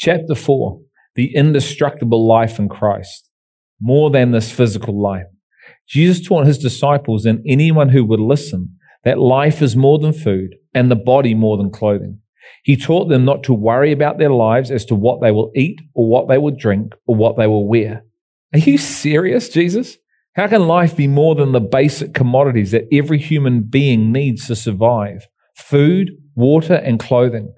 Chapter 4 The indestructible life in Christ. More than this physical life. Jesus taught his disciples and anyone who would listen that life is more than food and the body more than clothing. He taught them not to worry about their lives as to what they will eat or what they will drink or what they will wear. Are you serious, Jesus? How can life be more than the basic commodities that every human being needs to survive? Food, water, and clothing.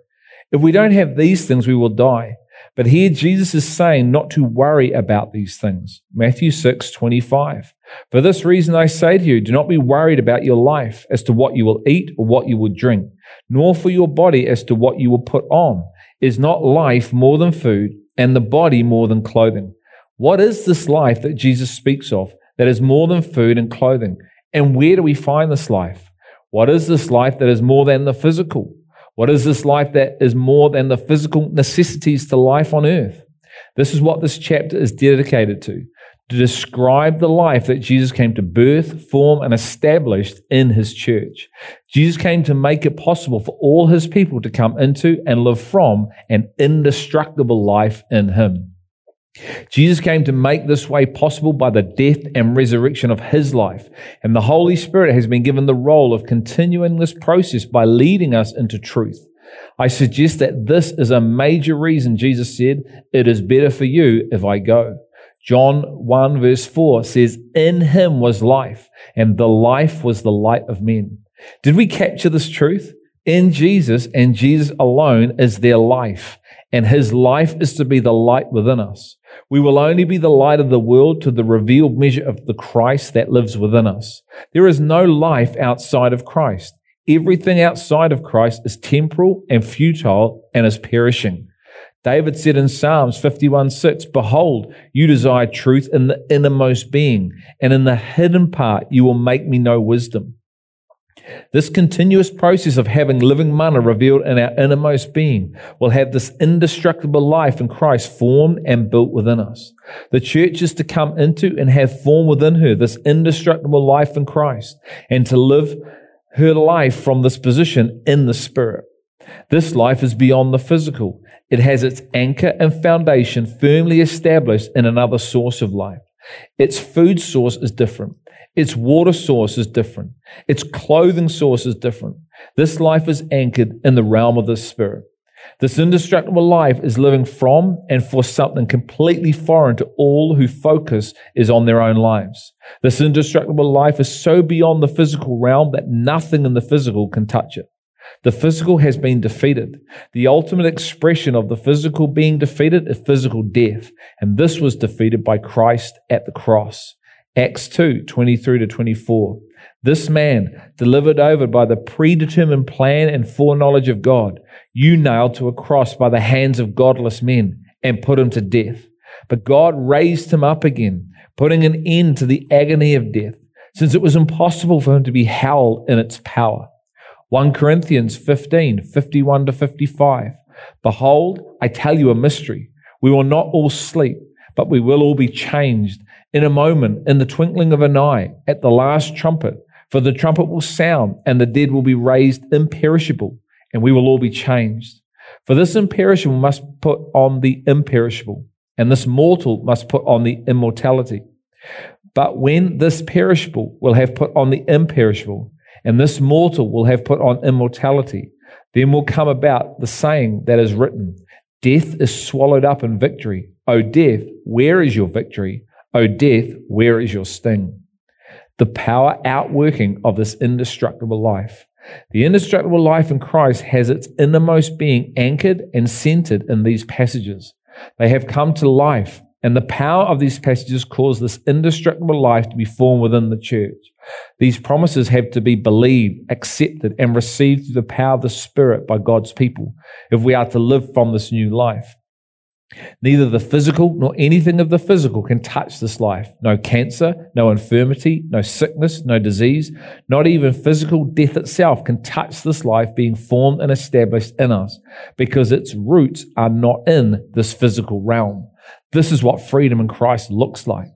If we don't have these things, we will die. But here Jesus is saying not to worry about these things. Matthew 6, 25. For this reason I say to you, do not be worried about your life as to what you will eat or what you will drink, nor for your body as to what you will put on. Is not life more than food and the body more than clothing? What is this life that Jesus speaks of that is more than food and clothing? And where do we find this life? What is this life that is more than the physical? What is this life that is more than the physical necessities to life on earth? This is what this chapter is dedicated to to describe the life that Jesus came to birth, form, and establish in his church. Jesus came to make it possible for all his people to come into and live from an indestructible life in him. Jesus came to make this way possible by the death and resurrection of his life. And the Holy Spirit has been given the role of continuing this process by leading us into truth. I suggest that this is a major reason Jesus said, It is better for you if I go. John 1 verse 4 says, In him was life, and the life was the light of men. Did we capture this truth? In Jesus and Jesus alone is there life, and his life is to be the light within us. We will only be the light of the world to the revealed measure of the Christ that lives within us. There is no life outside of Christ. Everything outside of Christ is temporal and futile and is perishing. David said in Psalms 51 6, Behold, you desire truth in the innermost being, and in the hidden part you will make me know wisdom. This continuous process of having living manna revealed in our innermost being will have this indestructible life in Christ formed and built within us. The church is to come into and have formed within her this indestructible life in Christ and to live her life from this position in the Spirit. This life is beyond the physical. It has its anchor and foundation firmly established in another source of life. Its food source is different. Its water source is different. Its clothing source is different. This life is anchored in the realm of the Spirit. This indestructible life is living from and for something completely foreign to all who focus is on their own lives. This indestructible life is so beyond the physical realm that nothing in the physical can touch it. The physical has been defeated. The ultimate expression of the physical being defeated is physical death. And this was defeated by Christ at the cross. Acts 2 23 to 24. This man, delivered over by the predetermined plan and foreknowledge of God, you nailed to a cross by the hands of godless men and put him to death. But God raised him up again, putting an end to the agony of death, since it was impossible for him to be held in its power. 1 Corinthians 15, 51 to 55. Behold, I tell you a mystery. We will not all sleep, but we will all be changed in a moment, in the twinkling of an eye, at the last trumpet. For the trumpet will sound, and the dead will be raised imperishable, and we will all be changed. For this imperishable must put on the imperishable, and this mortal must put on the immortality. But when this perishable will have put on the imperishable, and this mortal will have put on immortality. Then will come about the saying that is written Death is swallowed up in victory. O death, where is your victory? O death, where is your sting? The power outworking of this indestructible life. The indestructible life in Christ has its innermost being anchored and centered in these passages. They have come to life, and the power of these passages cause this indestructible life to be formed within the church. These promises have to be believed, accepted, and received through the power of the Spirit by God's people if we are to live from this new life. Neither the physical nor anything of the physical can touch this life. No cancer, no infirmity, no sickness, no disease, not even physical death itself can touch this life being formed and established in us because its roots are not in this physical realm. This is what freedom in Christ looks like.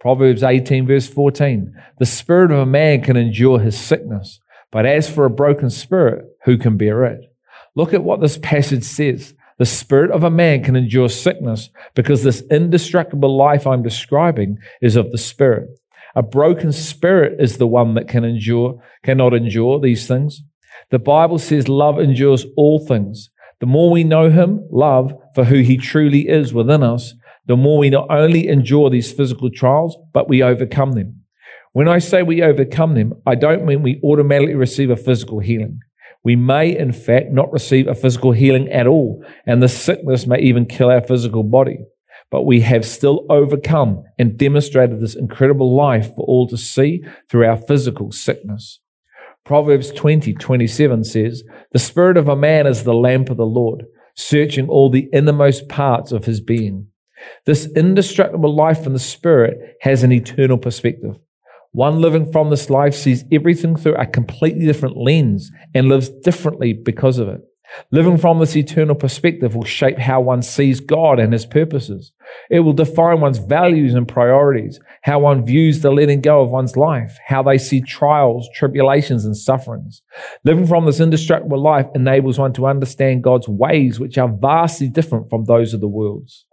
Proverbs 18, verse 14. The spirit of a man can endure his sickness, but as for a broken spirit, who can bear it? Look at what this passage says. The spirit of a man can endure sickness because this indestructible life I'm describing is of the spirit. A broken spirit is the one that can endure, cannot endure these things. The Bible says love endures all things. The more we know him, love, for who he truly is within us, the more we not only endure these physical trials, but we overcome them. When I say we overcome them, I don't mean we automatically receive a physical healing. We may, in fact, not receive a physical healing at all, and the sickness may even kill our physical body. But we have still overcome and demonstrated this incredible life for all to see through our physical sickness. Proverbs 20, 27 says, The spirit of a man is the lamp of the Lord, searching all the innermost parts of his being. This indestructible life in the spirit has an eternal perspective. One living from this life sees everything through a completely different lens and lives differently because of it. Living from this eternal perspective will shape how one sees God and his purposes. It will define one's values and priorities, how one views the letting go of one's life, how they see trials, tribulations, and sufferings. Living from this indestructible life enables one to understand God's ways, which are vastly different from those of the world's.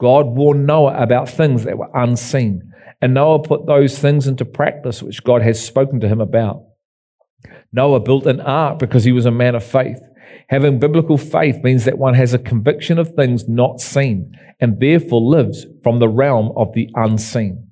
God warned Noah about things that were unseen, and Noah put those things into practice which God had spoken to him about. Noah built an ark because he was a man of faith. Having biblical faith means that one has a conviction of things not seen and therefore lives from the realm of the unseen.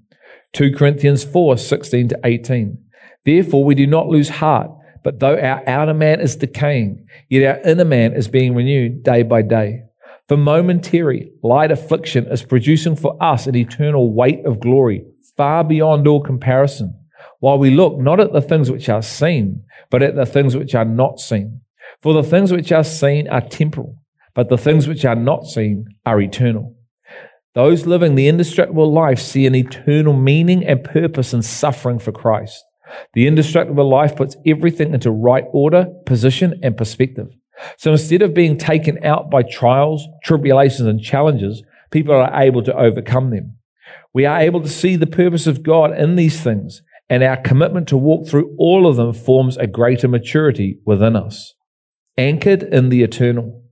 2 Corinthians 4 16 to 18. Therefore, we do not lose heart, but though our outer man is decaying, yet our inner man is being renewed day by day. For momentary, light affliction is producing for us an eternal weight of glory far beyond all comparison, while we look not at the things which are seen, but at the things which are not seen. For the things which are seen are temporal, but the things which are not seen are eternal. Those living the indestructible life see an eternal meaning and purpose in suffering for Christ. The indestructible life puts everything into right order, position, and perspective. So instead of being taken out by trials, tribulations, and challenges, people are able to overcome them. We are able to see the purpose of God in these things, and our commitment to walk through all of them forms a greater maturity within us. Anchored in the eternal.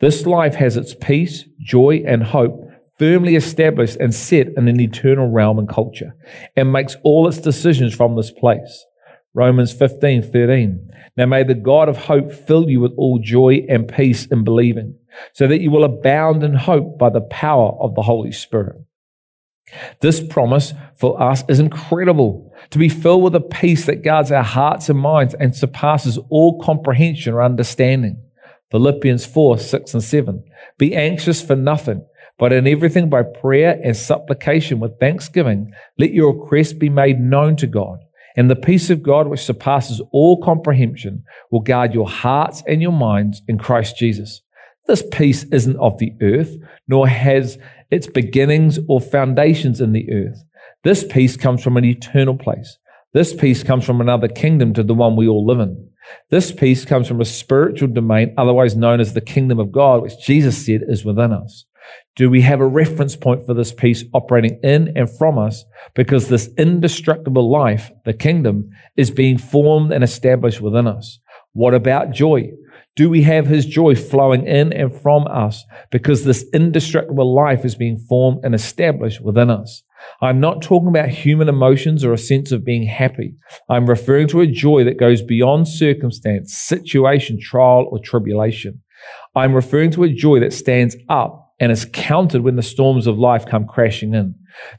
This life has its peace, joy, and hope firmly established and set in an eternal realm and culture, and makes all its decisions from this place. Romans 15, 13. Now may the God of hope fill you with all joy and peace in believing, so that you will abound in hope by the power of the Holy Spirit. This promise for us is incredible to be filled with a peace that guards our hearts and minds and surpasses all comprehension or understanding. Philippians 4 6 and 7. Be anxious for nothing, but in everything by prayer and supplication with thanksgiving, let your requests be made known to God. And the peace of God, which surpasses all comprehension, will guard your hearts and your minds in Christ Jesus. This peace isn't of the earth, nor has its beginnings or foundations in the earth. This peace comes from an eternal place. This peace comes from another kingdom to the one we all live in. This peace comes from a spiritual domain, otherwise known as the kingdom of God, which Jesus said is within us. Do we have a reference point for this peace operating in and from us? Because this indestructible life, the kingdom, is being formed and established within us. What about joy? Do we have his joy flowing in and from us because this indestructible life is being formed and established within us? I'm not talking about human emotions or a sense of being happy. I'm referring to a joy that goes beyond circumstance, situation, trial, or tribulation. I'm referring to a joy that stands up and is counted when the storms of life come crashing in.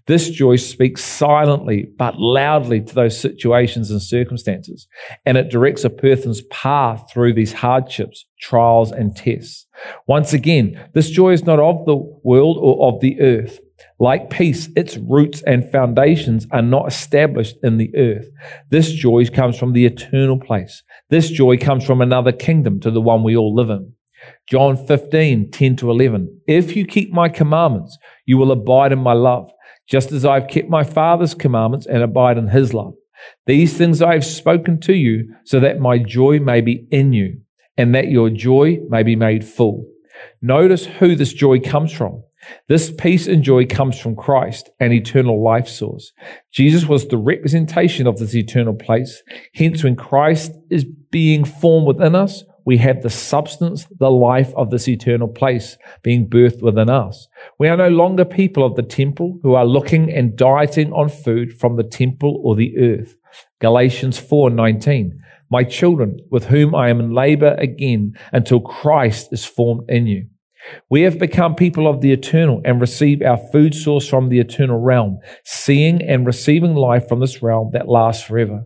This joy speaks silently but loudly to those situations and circumstances, and it directs a person's path through these hardships, trials, and tests. Once again, this joy is not of the world or of the earth. Like peace, its roots and foundations are not established in the earth. This joy comes from the eternal place. This joy comes from another kingdom to the one we all live in. John 15, 10 to 11. If you keep my commandments, you will abide in my love, just as I have kept my Father's commandments and abide in his love. These things I have spoken to you, so that my joy may be in you, and that your joy may be made full. Notice who this joy comes from. This peace and joy comes from Christ, an eternal life source. Jesus was the representation of this eternal place. Hence, when Christ is being formed within us, we have the substance, the life of this eternal place being birthed within us. We are no longer people of the temple who are looking and dieting on food from the temple or the earth. Galatians 4:19. My children, with whom I am in labor again until Christ is formed in you. We have become people of the eternal and receive our food source from the eternal realm, seeing and receiving life from this realm that lasts forever.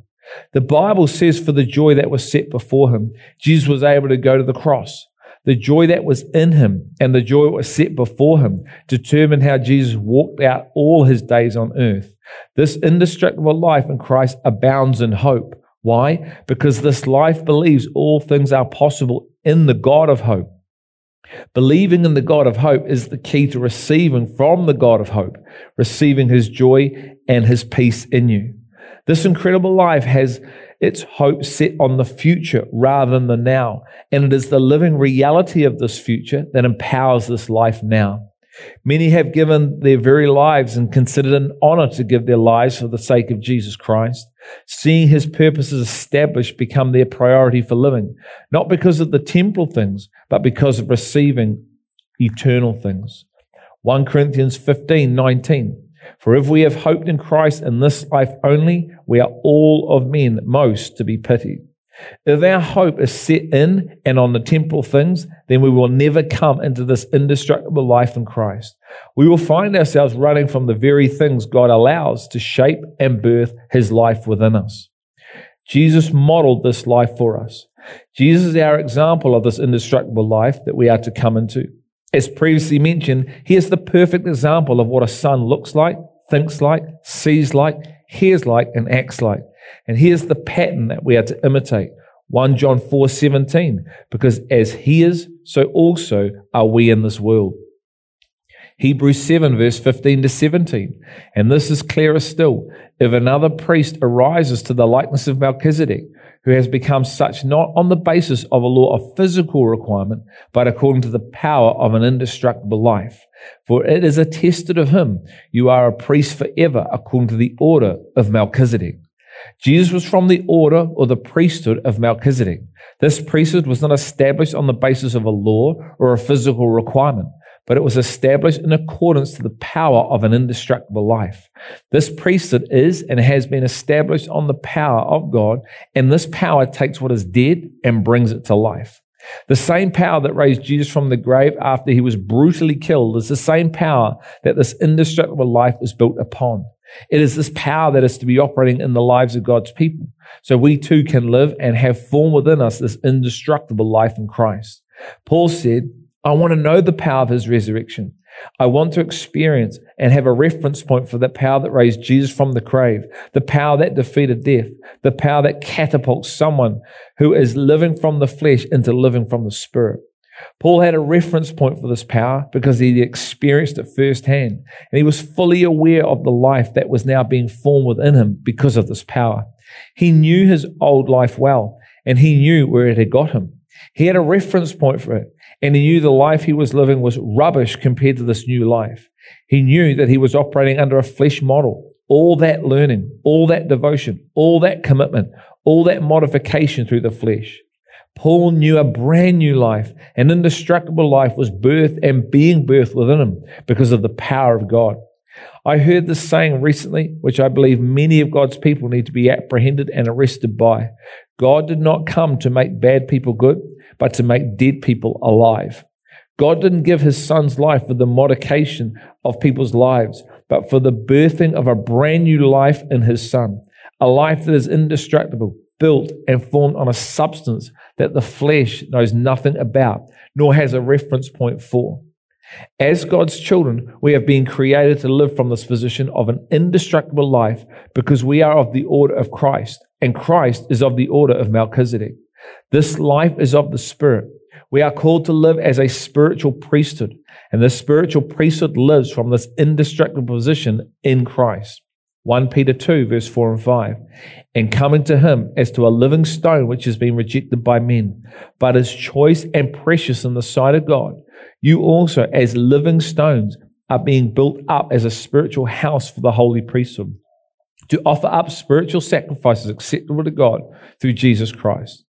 The Bible says, for the joy that was set before him, Jesus was able to go to the cross. The joy that was in him and the joy that was set before him determined how Jesus walked out all his days on earth. This indestructible life in Christ abounds in hope. Why? Because this life believes all things are possible in the God of hope. Believing in the God of hope is the key to receiving from the God of hope, receiving his joy and his peace in you. This incredible life has its hope set on the future rather than the now. And it is the living reality of this future that empowers this life now. Many have given their very lives and considered an honor to give their lives for the sake of Jesus Christ. Seeing his purposes established become their priority for living, not because of the temporal things, but because of receiving eternal things. 1 Corinthians 15 19. For if we have hoped in Christ in this life only, we are all of men most to be pitied. If our hope is set in and on the temporal things, then we will never come into this indestructible life in Christ. We will find ourselves running from the very things God allows to shape and birth his life within us. Jesus modeled this life for us. Jesus is our example of this indestructible life that we are to come into. As previously mentioned, he is the perfect example of what a son looks like, thinks like, sees like, hears like, and acts like. And here's the pattern that we are to imitate. 1 John 4 17, because as he is, so also are we in this world. Hebrews 7, verse 15 to 17. And this is clearer still. If another priest arises to the likeness of Melchizedek, who has become such not on the basis of a law of physical requirement, but according to the power of an indestructible life. For it is attested of him, you are a priest forever, according to the order of Melchizedek. Jesus was from the order or the priesthood of Melchizedek. This priesthood was not established on the basis of a law or a physical requirement, but it was established in accordance to the power of an indestructible life. This priesthood is and has been established on the power of God, and this power takes what is dead and brings it to life. The same power that raised Jesus from the grave after he was brutally killed is the same power that this indestructible life is built upon. It is this power that is to be operating in the lives of God's people. So we too can live and have formed within us this indestructible life in Christ. Paul said, I want to know the power of his resurrection. I want to experience and have a reference point for the power that raised Jesus from the grave, the power that defeated death, the power that catapults someone who is living from the flesh into living from the spirit. Paul had a reference point for this power because he experienced it firsthand, and he was fully aware of the life that was now being formed within him because of this power. He knew his old life well, and he knew where it had got him. He had a reference point for it, and he knew the life he was living was rubbish compared to this new life. He knew that he was operating under a flesh model. All that learning, all that devotion, all that commitment, all that modification through the flesh. Paul knew a brand new life, an indestructible life was birthed and being birthed within him because of the power of God. I heard this saying recently, which I believe many of God's people need to be apprehended and arrested by. God did not come to make bad people good, but to make dead people alive. God didn't give his son's life for the modification of people's lives, but for the birthing of a brand new life in his son, a life that is indestructible, built and formed on a substance that the flesh knows nothing about, nor has a reference point for. As God's children, we have been created to live from this position of an indestructible life because we are of the order of Christ, and Christ is of the order of Melchizedek. This life is of the Spirit. We are called to live as a spiritual priesthood, and the spiritual priesthood lives from this indestructible position in Christ. 1 Peter 2, verse 4 and 5. And coming to him as to a living stone which has been rejected by men, but is choice and precious in the sight of God, you also, as living stones, are being built up as a spiritual house for the holy priesthood, to offer up spiritual sacrifices acceptable to God through Jesus Christ.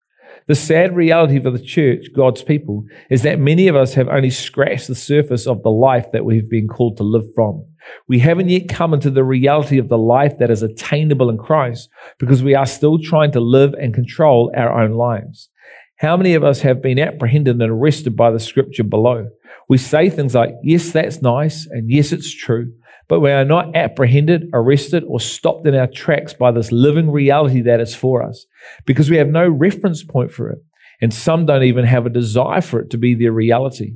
The sad reality for the church, God's people, is that many of us have only scratched the surface of the life that we've been called to live from. We haven't yet come into the reality of the life that is attainable in Christ because we are still trying to live and control our own lives. How many of us have been apprehended and arrested by the scripture below? We say things like, yes, that's nice, and yes, it's true, but we are not apprehended, arrested, or stopped in our tracks by this living reality that is for us because we have no reference point for it. And some don't even have a desire for it to be their reality.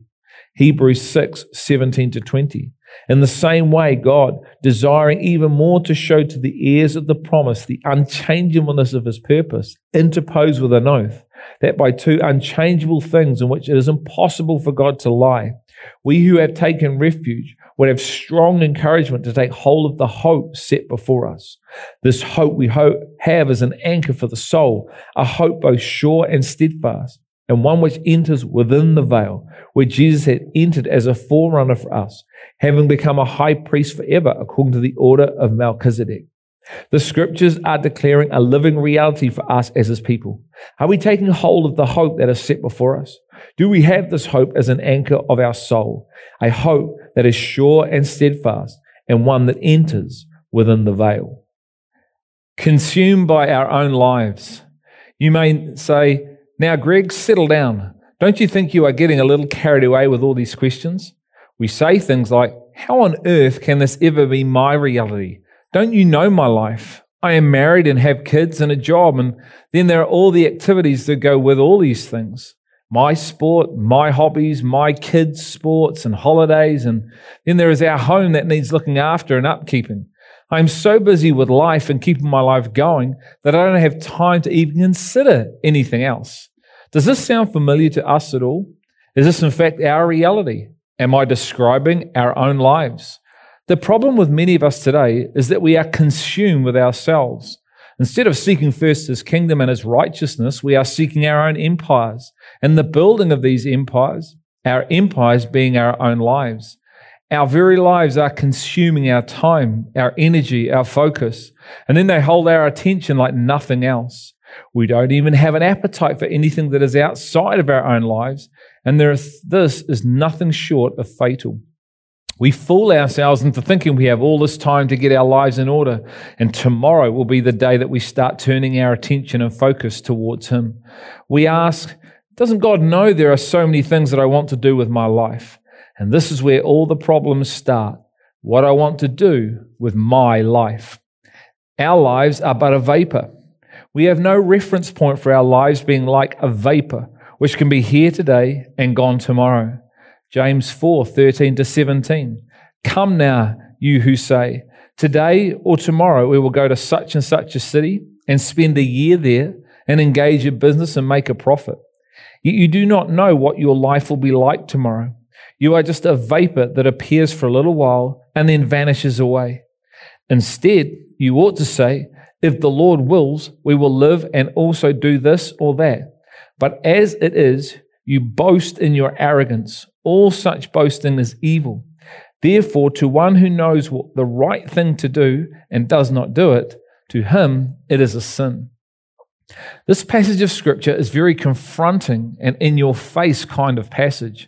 Hebrews 6, 17 to 20. In the same way, God, desiring even more to show to the heirs of the promise the unchangeableness of his purpose, interposed with an oath, that by two unchangeable things in which it is impossible for God to lie, we who have taken refuge would have strong encouragement to take hold of the hope set before us. This hope we hope have as an anchor for the soul, a hope both sure and steadfast, and one which enters within the veil, where Jesus had entered as a forerunner for us, having become a high priest forever according to the order of Melchizedek. The scriptures are declaring a living reality for us as his people. Are we taking hold of the hope that is set before us? Do we have this hope as an anchor of our soul? A hope that is sure and steadfast and one that enters within the veil. Consumed by our own lives. You may say, now, Greg, settle down. Don't you think you are getting a little carried away with all these questions? We say things like, How on earth can this ever be my reality? Don't you know my life? I am married and have kids and a job, and then there are all the activities that go with all these things my sport, my hobbies, my kids' sports and holidays, and then there is our home that needs looking after and upkeeping. I'm so busy with life and keeping my life going that I don't have time to even consider anything else. Does this sound familiar to us at all? Is this in fact our reality? Am I describing our own lives? The problem with many of us today is that we are consumed with ourselves. Instead of seeking first his kingdom and his righteousness, we are seeking our own empires and the building of these empires, our empires being our own lives. Our very lives are consuming our time, our energy, our focus, and then they hold our attention like nothing else. We don't even have an appetite for anything that is outside of our own lives, and is, this is nothing short of fatal. We fool ourselves into thinking we have all this time to get our lives in order, and tomorrow will be the day that we start turning our attention and focus towards Him. We ask, Doesn't God know there are so many things that I want to do with my life? And this is where all the problems start. What I want to do with my life. Our lives are but a vapor. We have no reference point for our lives being like a vapor, which can be here today and gone tomorrow. James 4 13 to 17. Come now, you who say, Today or tomorrow we will go to such and such a city and spend a year there and engage in business and make a profit. Yet you do not know what your life will be like tomorrow. You are just a vapor that appears for a little while and then vanishes away. Instead, you ought to say, If the Lord wills, we will live and also do this or that. But as it is, you boast in your arrogance. All such boasting is evil. Therefore, to one who knows what the right thing to do and does not do it, to him it is a sin. This passage of scripture is very confronting and in your face kind of passage.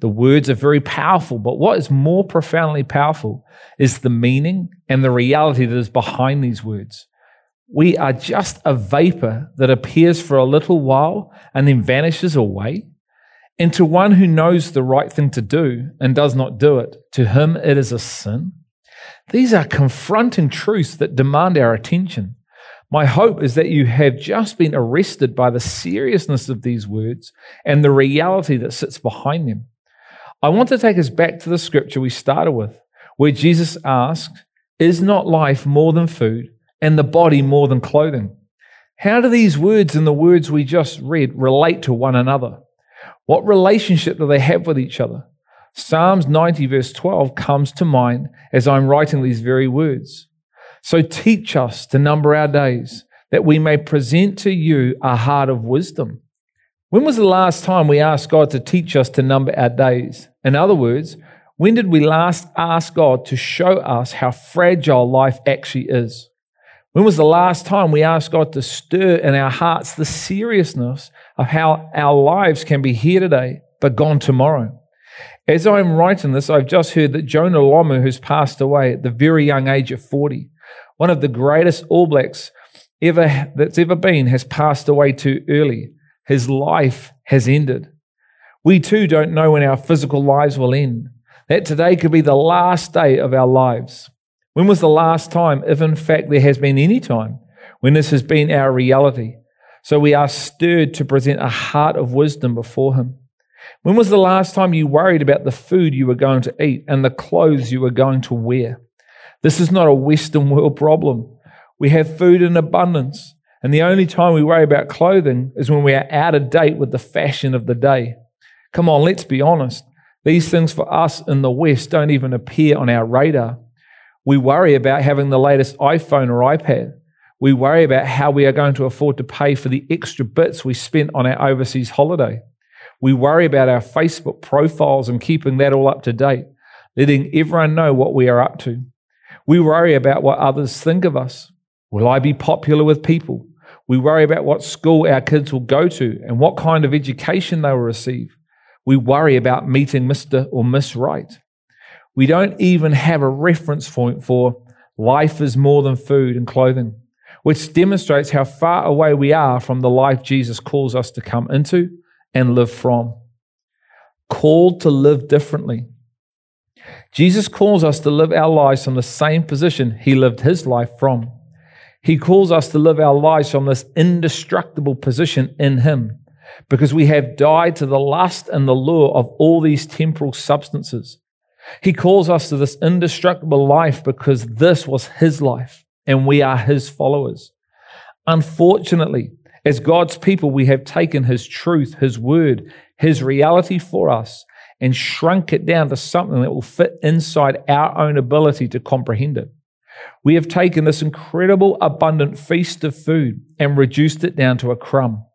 The words are very powerful, but what is more profoundly powerful is the meaning and the reality that is behind these words. We are just a vapor that appears for a little while and then vanishes away. And to one who knows the right thing to do and does not do it, to him it is a sin. These are confronting truths that demand our attention. My hope is that you have just been arrested by the seriousness of these words and the reality that sits behind them. I want to take us back to the scripture we started with, where Jesus asked, Is not life more than food and the body more than clothing? How do these words and the words we just read relate to one another? What relationship do they have with each other? Psalms 90, verse 12, comes to mind as I'm writing these very words. So teach us to number our days, that we may present to you a heart of wisdom. When was the last time we asked God to teach us to number our days? In other words, when did we last ask God to show us how fragile life actually is? When was the last time we asked God to stir in our hearts the seriousness of how our lives can be here today but gone tomorrow. As I'm writing this, I've just heard that Jonah Lomu, who's passed away at the very young age of 40, one of the greatest All Blacks ever that's ever been, has passed away too early. His life has ended. We too don't know when our physical lives will end. That today could be the last day of our lives. When was the last time, if in fact there has been any time, when this has been our reality? So we are stirred to present a heart of wisdom before Him. When was the last time you worried about the food you were going to eat and the clothes you were going to wear? This is not a Western world problem. We have food in abundance, and the only time we worry about clothing is when we are out of date with the fashion of the day. Come on, let's be honest. These things for us in the West don't even appear on our radar. We worry about having the latest iPhone or iPad. We worry about how we are going to afford to pay for the extra bits we spent on our overseas holiday. We worry about our Facebook profiles and keeping that all up to date, letting everyone know what we are up to. We worry about what others think of us. Will I be popular with people? We worry about what school our kids will go to and what kind of education they will receive. We worry about meeting Mr. or Miss Right. We don't even have a reference point for life is more than food and clothing, which demonstrates how far away we are from the life Jesus calls us to come into and live from. Called to live differently. Jesus calls us to live our lives from the same position he lived his life from. He calls us to live our lives from this indestructible position in him because we have died to the lust and the lure of all these temporal substances. He calls us to this indestructible life because this was his life and we are his followers. Unfortunately, as God's people, we have taken His truth, His word, His reality for us and shrunk it down to something that will fit inside our own ability to comprehend it. We have taken this incredible, abundant feast of food and reduced it down to a crumb.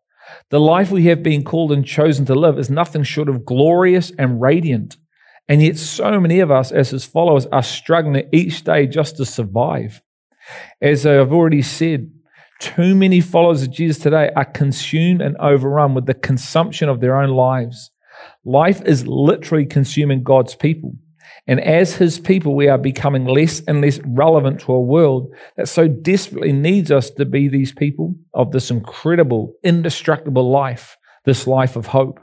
The life we have been called and chosen to live is nothing short of glorious and radiant. And yet, so many of us as his followers are struggling each day just to survive. As I've already said, too many followers of Jesus today are consumed and overrun with the consumption of their own lives. Life is literally consuming God's people. And as his people, we are becoming less and less relevant to a world that so desperately needs us to be these people of this incredible, indestructible life, this life of hope.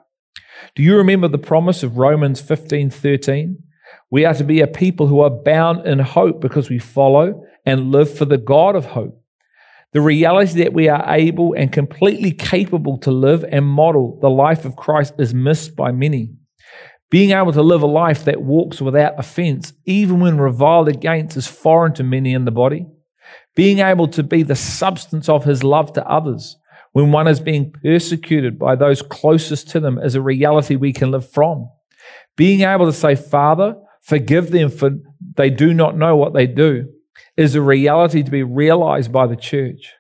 Do you remember the promise of Romans 15 13? We are to be a people who are bound in hope because we follow and live for the God of hope. The reality that we are able and completely capable to live and model the life of Christ is missed by many. Being able to live a life that walks without offense, even when reviled against, is foreign to many in the body. Being able to be the substance of his love to others when one is being persecuted by those closest to them is a reality we can live from. Being able to say, Father, forgive them for they do not know what they do is a reality to be realized by the church.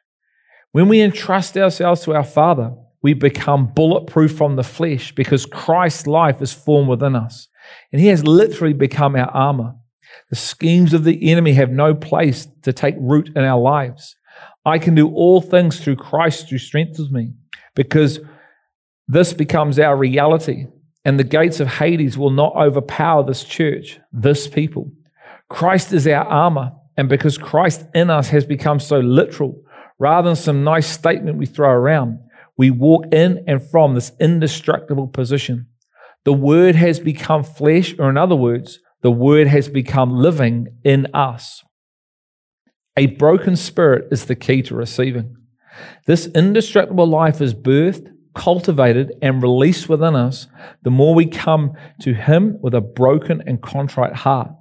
When we entrust ourselves to our Father, we become bulletproof from the flesh because Christ's life is formed within us. And He has literally become our armor. The schemes of the enemy have no place to take root in our lives. I can do all things through Christ who strengthens me because this becomes our reality. And the gates of Hades will not overpower this church, this people. Christ is our armor. And because Christ in us has become so literal, rather than some nice statement we throw around, we walk in and from this indestructible position. The Word has become flesh, or in other words, the Word has become living in us. A broken spirit is the key to receiving. This indestructible life is birthed, cultivated, and released within us the more we come to Him with a broken and contrite heart.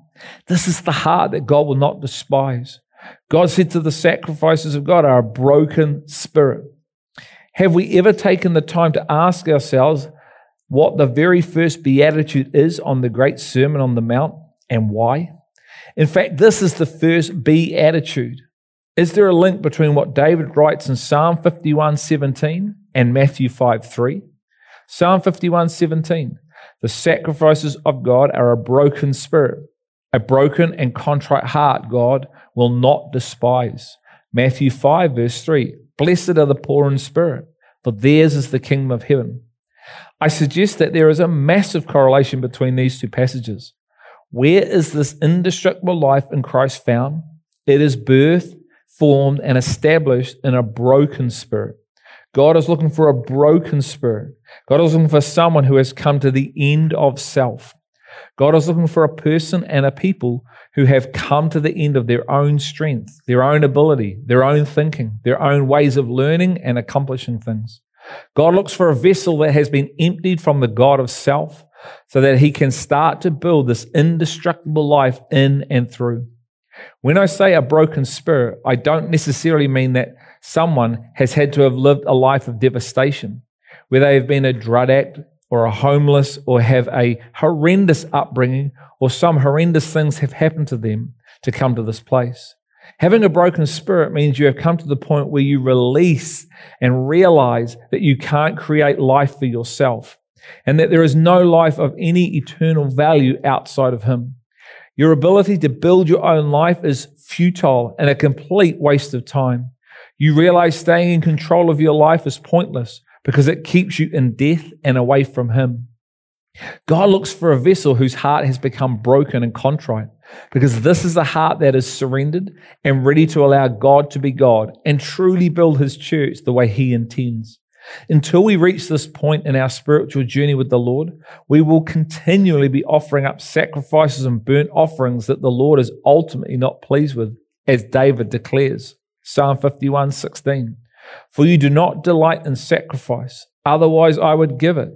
This is the heart that God will not despise. God said to the sacrifices of God are a broken spirit. Have we ever taken the time to ask ourselves what the very first beatitude is on the great Sermon on the Mount and why? In fact, this is the first beatitude. Is there a link between what David writes in Psalm 51 17 and Matthew 5 3? Psalm 51 17. The sacrifices of God are a broken spirit. A broken and contrite heart, God will not despise. Matthew 5, verse 3 Blessed are the poor in spirit, for theirs is the kingdom of heaven. I suggest that there is a massive correlation between these two passages. Where is this indestructible life in Christ found? It is birthed, formed, and established in a broken spirit. God is looking for a broken spirit. God is looking for someone who has come to the end of self. God is looking for a person and a people who have come to the end of their own strength, their own ability, their own thinking, their own ways of learning and accomplishing things. God looks for a vessel that has been emptied from the God of self so that he can start to build this indestructible life in and through. When I say a broken spirit, I don't necessarily mean that someone has had to have lived a life of devastation, where they have been a drug addict or a homeless or have a horrendous upbringing or some horrendous things have happened to them to come to this place. Having a broken spirit means you have come to the point where you release and realize that you can't create life for yourself and that there is no life of any eternal value outside of Him. Your ability to build your own life is futile and a complete waste of time. You realize staying in control of your life is pointless because it keeps you in death and away from Him. God looks for a vessel whose heart has become broken and contrite because this is a heart that is surrendered and ready to allow God to be God and truly build His church the way He intends. Until we reach this point in our spiritual journey with the Lord, we will continually be offering up sacrifices and burnt offerings that the Lord is ultimately not pleased with, as David declares. Psalm 51 16. For you do not delight in sacrifice, otherwise I would give it.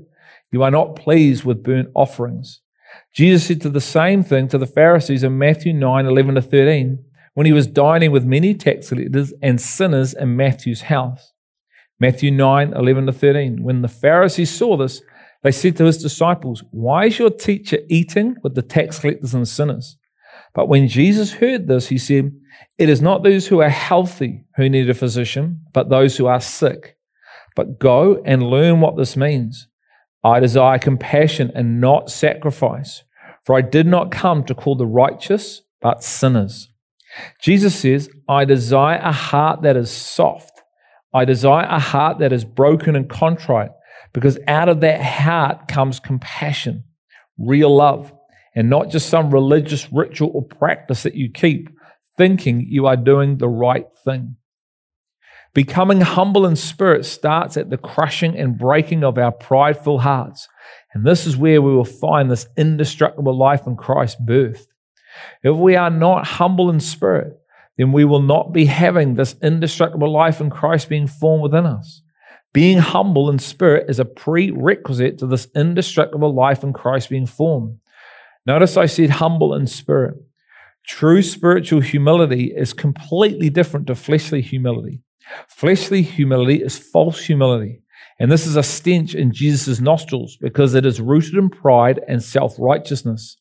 You are not pleased with burnt offerings. Jesus said to the same thing to the Pharisees in Matthew 9 11 to 13 when he was dining with many tax collectors and sinners in Matthew's house. Matthew 9 11 to 13. When the Pharisees saw this, they said to his disciples, Why is your teacher eating with the tax collectors and sinners? But when Jesus heard this, he said, It is not those who are healthy who need a physician, but those who are sick. But go and learn what this means. I desire compassion and not sacrifice, for I did not come to call the righteous, but sinners. Jesus says, I desire a heart that is soft. I desire a heart that is broken and contrite, because out of that heart comes compassion, real love and not just some religious ritual or practice that you keep thinking you are doing the right thing. Becoming humble in spirit starts at the crushing and breaking of our prideful hearts. And this is where we will find this indestructible life in Christ birthed. If we are not humble in spirit, then we will not be having this indestructible life in Christ being formed within us. Being humble in spirit is a prerequisite to this indestructible life in Christ being formed. Notice I said humble in spirit. True spiritual humility is completely different to fleshly humility. Fleshly humility is false humility. And this is a stench in Jesus' nostrils because it is rooted in pride and self righteousness.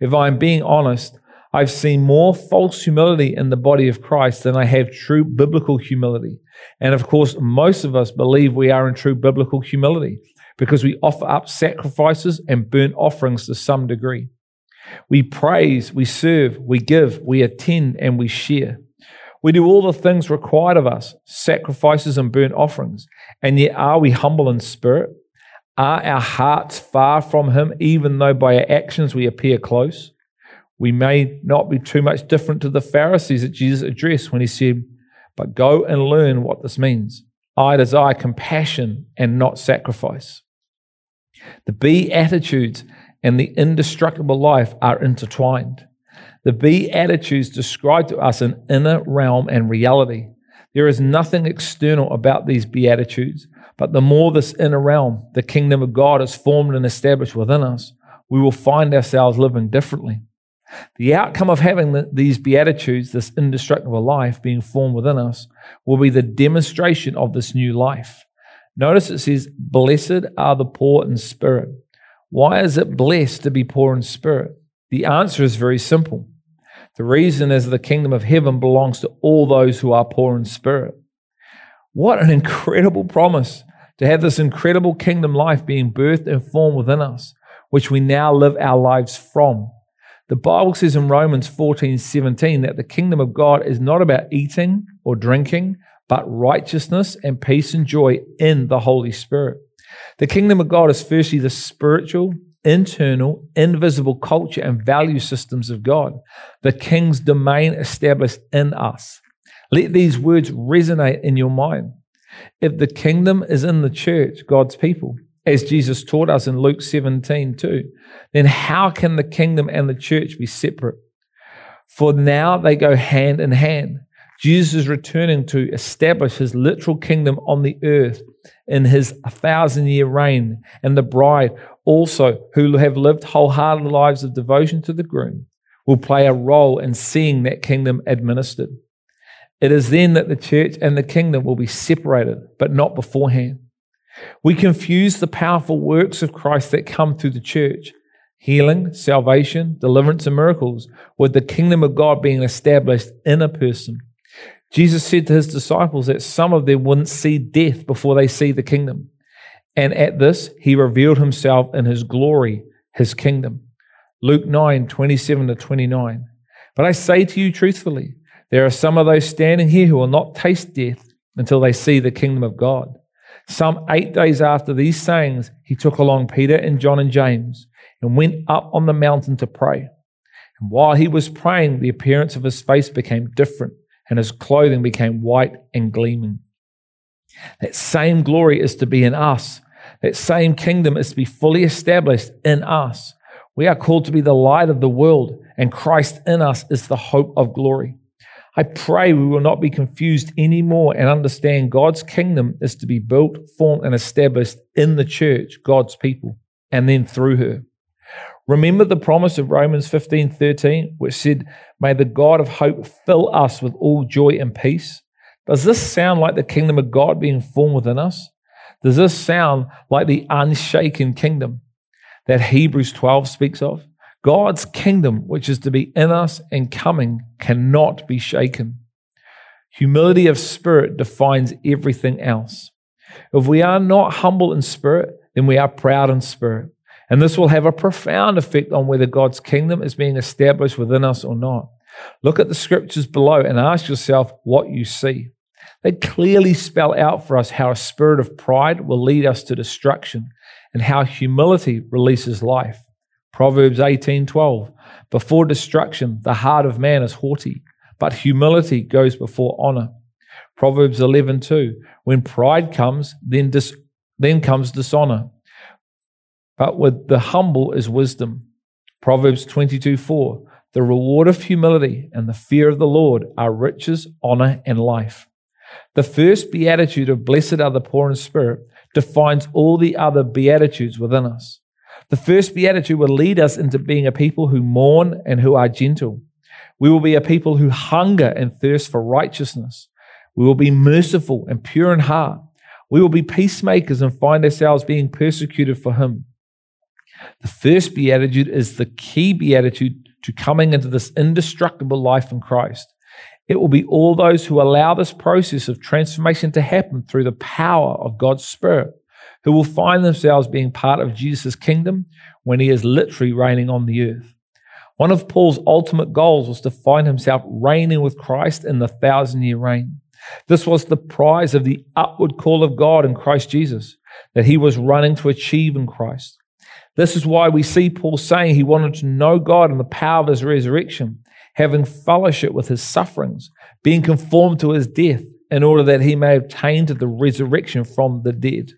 If I'm being honest, I've seen more false humility in the body of Christ than I have true biblical humility. And of course, most of us believe we are in true biblical humility because we offer up sacrifices and burnt offerings to some degree. We praise, we serve, we give, we attend, and we share. We do all the things required of us, sacrifices and burnt offerings. And yet, are we humble in spirit? Are our hearts far from Him, even though by our actions we appear close? We may not be too much different to the Pharisees that Jesus addressed when He said, But go and learn what this means. I desire compassion and not sacrifice. The Beatitudes and the indestructible life are intertwined. The Beatitudes describe to us an inner realm and reality. There is nothing external about these Beatitudes, but the more this inner realm, the kingdom of God, is formed and established within us, we will find ourselves living differently. The outcome of having the, these Beatitudes, this indestructible life being formed within us, will be the demonstration of this new life. Notice it says, Blessed are the poor in spirit, why is it blessed to be poor in spirit? The answer is very simple. The reason is the kingdom of heaven belongs to all those who are poor in spirit. What an incredible promise to have this incredible kingdom life being birthed and formed within us, which we now live our lives from. The Bible says in Romans 14 17 that the kingdom of God is not about eating or drinking, but righteousness and peace and joy in the Holy Spirit. The kingdom of God is firstly the spiritual, internal, invisible culture and value systems of God, the king's domain established in us. Let these words resonate in your mind. If the kingdom is in the church, God's people, as Jesus taught us in Luke 17 too, then how can the kingdom and the church be separate? For now they go hand in hand. Jesus is returning to establish his literal kingdom on the earth in his thousand year reign, and the bride also, who have lived wholehearted lives of devotion to the groom, will play a role in seeing that kingdom administered. It is then that the church and the kingdom will be separated, but not beforehand. We confuse the powerful works of Christ that come through the church healing, salvation, deliverance, and miracles with the kingdom of God being established in a person. Jesus said to his disciples that some of them wouldn't see death before they see the kingdom. And at this, he revealed himself in his glory, his kingdom. Luke 9, 27 to 29. But I say to you truthfully, there are some of those standing here who will not taste death until they see the kingdom of God. Some eight days after these sayings, he took along Peter and John and James and went up on the mountain to pray. And while he was praying, the appearance of his face became different and his clothing became white and gleaming. That same glory is to be in us. That same kingdom is to be fully established in us. We are called to be the light of the world, and Christ in us is the hope of glory. I pray we will not be confused anymore and understand God's kingdom is to be built, formed, and established in the church, God's people, and then through her. Remember the promise of Romans 15 13, which said, May the God of hope fill us with all joy and peace. Does this sound like the kingdom of God being formed within us? Does this sound like the unshaken kingdom that Hebrews 12 speaks of? God's kingdom, which is to be in us and coming, cannot be shaken. Humility of spirit defines everything else. If we are not humble in spirit, then we are proud in spirit. And this will have a profound effect on whether God's kingdom is being established within us or not. Look at the scriptures below and ask yourself what you see. They clearly spell out for us how a spirit of pride will lead us to destruction and how humility releases life. Proverbs 18:12 Before destruction the heart of man is haughty, but humility goes before honor. Proverbs 11:2 When pride comes, then dis- then comes dishonor but with the humble is wisdom. Proverbs 22 4. The reward of humility and the fear of the Lord are riches, honor, and life. The first beatitude of blessed are the poor in spirit defines all the other beatitudes within us. The first beatitude will lead us into being a people who mourn and who are gentle. We will be a people who hunger and thirst for righteousness. We will be merciful and pure in heart. We will be peacemakers and find ourselves being persecuted for Him. The first beatitude is the key beatitude to coming into this indestructible life in Christ. It will be all those who allow this process of transformation to happen through the power of God's Spirit who will find themselves being part of Jesus' kingdom when he is literally reigning on the earth. One of Paul's ultimate goals was to find himself reigning with Christ in the thousand year reign. This was the prize of the upward call of God in Christ Jesus that he was running to achieve in Christ. This is why we see Paul saying he wanted to know God and the power of his resurrection, having fellowship with his sufferings, being conformed to his death, in order that he may obtain to the resurrection from the dead.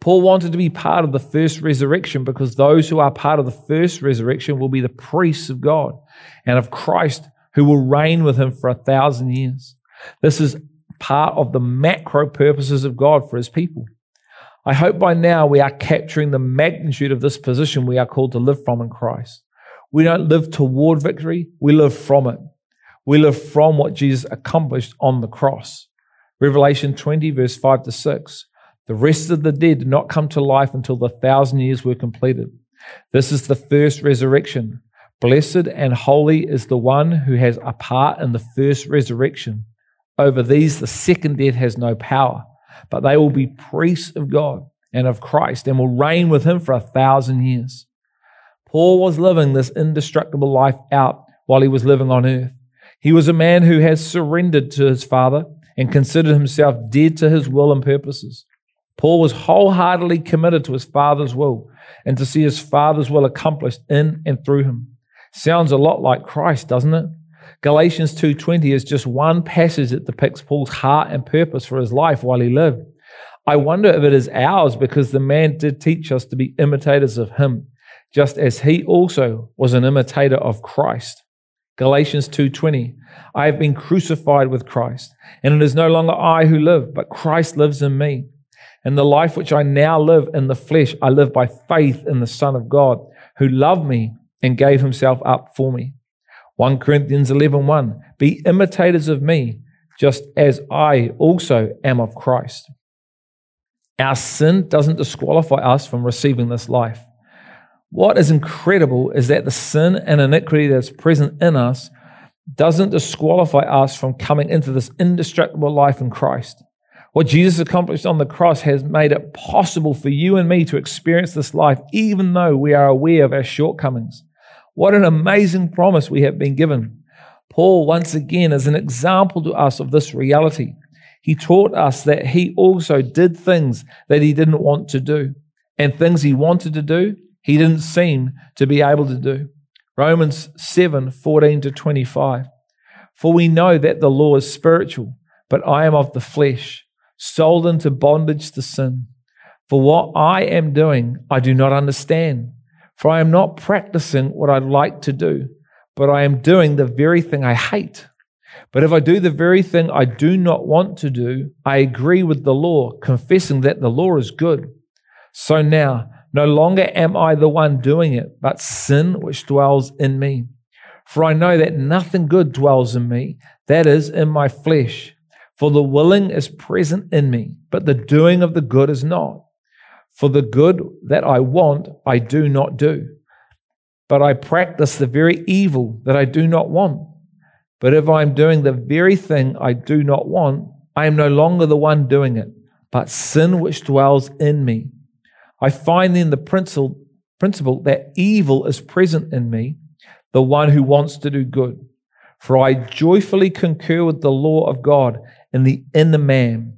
Paul wanted to be part of the first resurrection because those who are part of the first resurrection will be the priests of God and of Christ who will reign with him for a thousand years. This is part of the macro purposes of God for his people. I hope by now we are capturing the magnitude of this position we are called to live from in Christ. We don't live toward victory, we live from it. We live from what Jesus accomplished on the cross. Revelation 20, verse 5 to 6. The rest of the dead did not come to life until the thousand years were completed. This is the first resurrection. Blessed and holy is the one who has a part in the first resurrection. Over these, the second death has no power but they will be priests of God and of Christ and will reign with him for a thousand years. Paul was living this indestructible life out while he was living on earth. He was a man who has surrendered to his Father and considered himself dead to his will and purposes. Paul was wholeheartedly committed to his Father's will and to see his Father's will accomplished in and through him. Sounds a lot like Christ, doesn't it? Galatians 2:20 is just one passage that depicts Paul's heart and purpose for his life while he lived. I wonder if it is ours because the man did teach us to be imitators of him, just as he also was an imitator of Christ. Galatians 2:20 I have been crucified with Christ, and it is no longer I who live, but Christ lives in me. And the life which I now live in the flesh, I live by faith in the Son of God, who loved me and gave himself up for me. 1 Corinthians 11:1 1, Be imitators of me, just as I also am of Christ. Our sin doesn't disqualify us from receiving this life. What is incredible is that the sin and iniquity that's present in us doesn't disqualify us from coming into this indestructible life in Christ. What Jesus accomplished on the cross has made it possible for you and me to experience this life, even though we are aware of our shortcomings. What an amazing promise we have been given. Paul, once again, is an example to us of this reality. He taught us that he also did things that he didn't want to do, and things he wanted to do, he didn't seem to be able to do. Romans 7 14 to 25. For we know that the law is spiritual, but I am of the flesh, sold into bondage to sin. For what I am doing, I do not understand. For I am not practicing what I like to do, but I am doing the very thing I hate. But if I do the very thing I do not want to do, I agree with the law, confessing that the law is good. So now, no longer am I the one doing it, but sin which dwells in me. For I know that nothing good dwells in me, that is, in my flesh. For the willing is present in me, but the doing of the good is not. For the good that I want, I do not do. But I practice the very evil that I do not want. But if I am doing the very thing I do not want, I am no longer the one doing it, but sin which dwells in me. I find then the principle, principle that evil is present in me, the one who wants to do good. For I joyfully concur with the law of God in the inner man.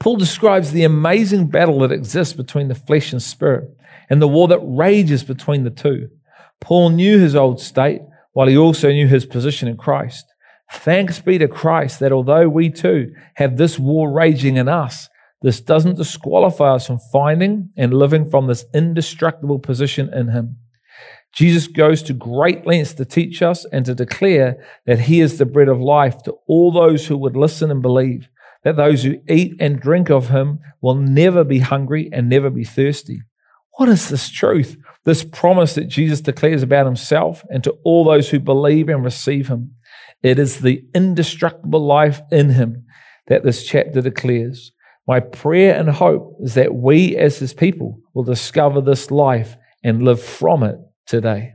Paul describes the amazing battle that exists between the flesh and spirit and the war that rages between the two. Paul knew his old state while he also knew his position in Christ. Thanks be to Christ that although we too have this war raging in us, this doesn't disqualify us from finding and living from this indestructible position in him. Jesus goes to great lengths to teach us and to declare that he is the bread of life to all those who would listen and believe, that those who eat and drink of him will never be hungry and never be thirsty. What is this truth? This promise that Jesus declares about himself and to all those who believe and receive him. It is the indestructible life in him that this chapter declares. My prayer and hope is that we as his people will discover this life and live from it today.